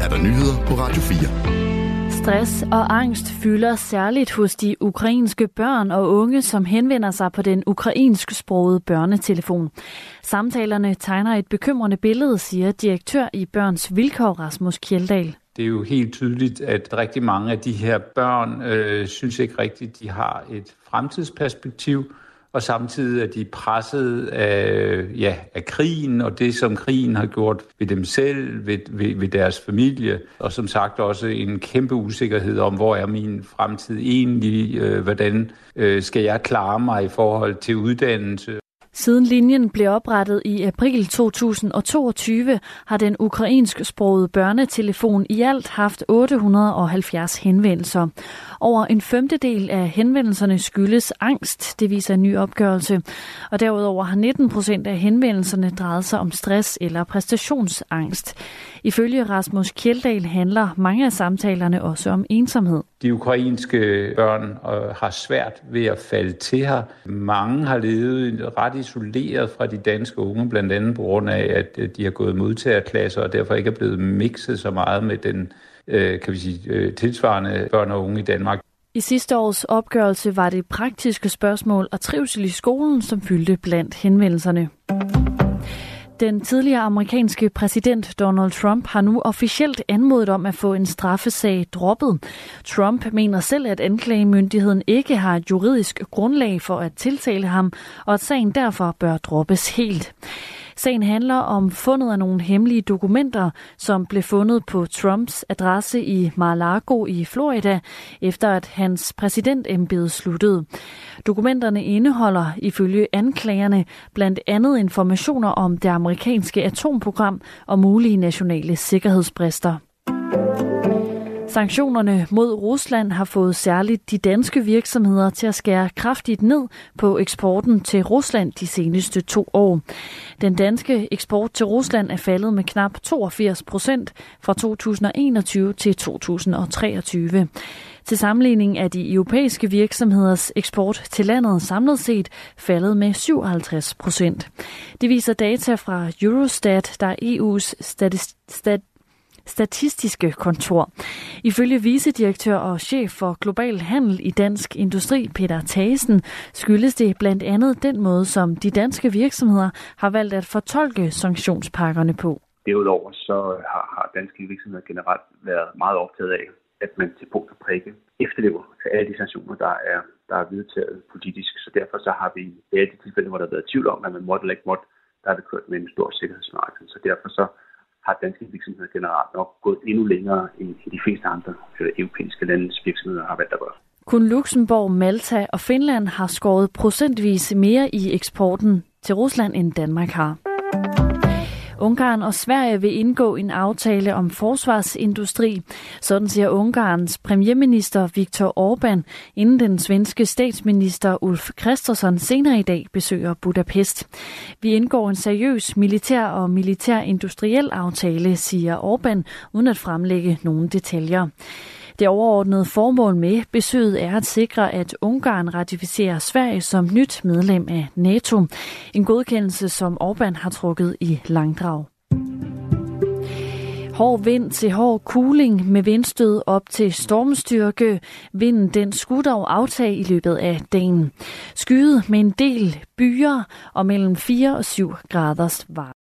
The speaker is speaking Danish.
er der nyheder på Radio 4. Stress og angst fylder særligt hos de ukrainske børn og unge, som henvender sig på den ukrainsk sprogede børnetelefon. Samtalerne tegner et bekymrende billede, siger direktør i Børns Vilkår Rasmus Kjeldal. Det er jo helt tydeligt, at rigtig mange af de her børn øh, synes ikke rigtigt, de har et fremtidsperspektiv, og samtidig er de presset af, ja, af krigen og det, som krigen har gjort ved dem selv, ved, ved, ved deres familie, og som sagt også en kæmpe usikkerhed om, hvor er min fremtid egentlig, øh, hvordan øh, skal jeg klare mig i forhold til uddannelse. Siden linjen blev oprettet i april 2022, har den ukrainsk sprogede børnetelefon i alt haft 870 henvendelser. Over en femtedel af henvendelserne skyldes angst, det viser en ny opgørelse. Og derudover har 19 procent af henvendelserne drejet sig om stress eller præstationsangst. Ifølge Rasmus Kjeldal handler mange af samtalerne også om ensomhed. De ukrainske børn øh, har svært ved at falde til her. Mange har levet ret isoleret fra de danske unge, blandt andet på grund af, at øh, de har gået modtagerklasser og derfor ikke er blevet mixet så meget med den øh, kan vi sige, øh, tilsvarende børn og unge i Danmark. I sidste års opgørelse var det praktiske spørgsmål og trivsel i skolen, som fyldte blandt henvendelserne. Den tidligere amerikanske præsident Donald Trump har nu officielt anmodet om at få en straffesag droppet. Trump mener selv, at anklagemyndigheden ikke har et juridisk grundlag for at tiltale ham, og at sagen derfor bør droppes helt. Sagen handler om fundet af nogle hemmelige dokumenter, som blev fundet på Trumps adresse i Mar-a-Lago i Florida, efter at hans præsidentembede sluttede. Dokumenterne indeholder ifølge anklagerne blandt andet informationer om det amerikanske atomprogram og mulige nationale sikkerhedsbrister. Sanktionerne mod Rusland har fået særligt de danske virksomheder til at skære kraftigt ned på eksporten til Rusland de seneste to år. Den danske eksport til Rusland er faldet med knap 82 procent fra 2021 til 2023. Til sammenligning er de europæiske virksomheders eksport til landet samlet set faldet med 57 procent. Det viser data fra Eurostat, der er EU's statistik statistiske kontor. Ifølge vicedirektør og chef for global handel i Dansk Industri, Peter Thasen, skyldes det blandt andet den måde, som de danske virksomheder har valgt at fortolke sanktionspakkerne på. Derudover så øh, har, har danske virksomheder generelt været meget optaget af, at man til punkt og prikke efterlever alle de sanktioner, der er, der er vedtaget politisk. Så derfor så har vi i alle de tilfælde, hvor der har været tvivl om, at man måtte eller ikke måtte, der har vi kørt med en stor sikkerhedsmarked. Så derfor så har danske virksomheder generelt nok gået endnu længere end de fleste andre øh, europæiske landes virksomheder har valgt at gøre. Kun Luxembourg, Malta og Finland har skåret procentvis mere i eksporten til Rusland, end Danmark har. Ungarn og Sverige vil indgå en aftale om forsvarsindustri. Sådan siger Ungarns premierminister Viktor Orbán, inden den svenske statsminister Ulf Kristersson senere i dag besøger Budapest. Vi indgår en seriøs militær og militær-industriel aftale, siger Orbán, uden at fremlægge nogle detaljer. Det overordnede formål med besøget er at sikre, at Ungarn ratificerer Sverige som nyt medlem af NATO. En godkendelse, som Orbán har trukket i langdrag. Hård vind til hård kuling med vindstød op til stormstyrke. Vinden den skulle dog aftage i løbet af dagen. Skyet med en del byer og mellem 4 og 7 graders varme.